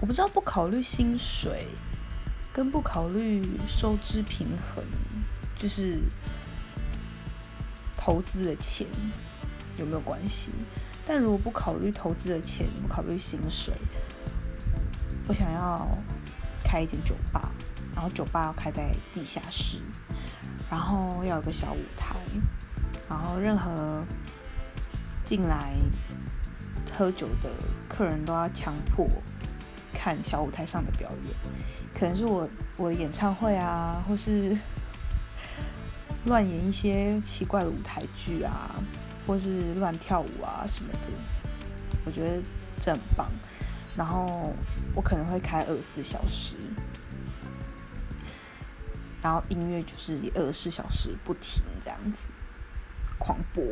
我不知道不考虑薪水跟不考虑收支平衡，就是投资的钱有没有关系？但如果不考虑投资的钱，不考虑薪水，我想要开一间酒吧，然后酒吧要开在地下室，然后要有个小舞台，然后任何进来喝酒的客人都要强迫。看小舞台上的表演，可能是我我的演唱会啊，或是 乱演一些奇怪的舞台剧啊，或是乱跳舞啊什么的，我觉得这很棒。然后我可能会开二十四小时，然后音乐就是二十四小时不停这样子狂播。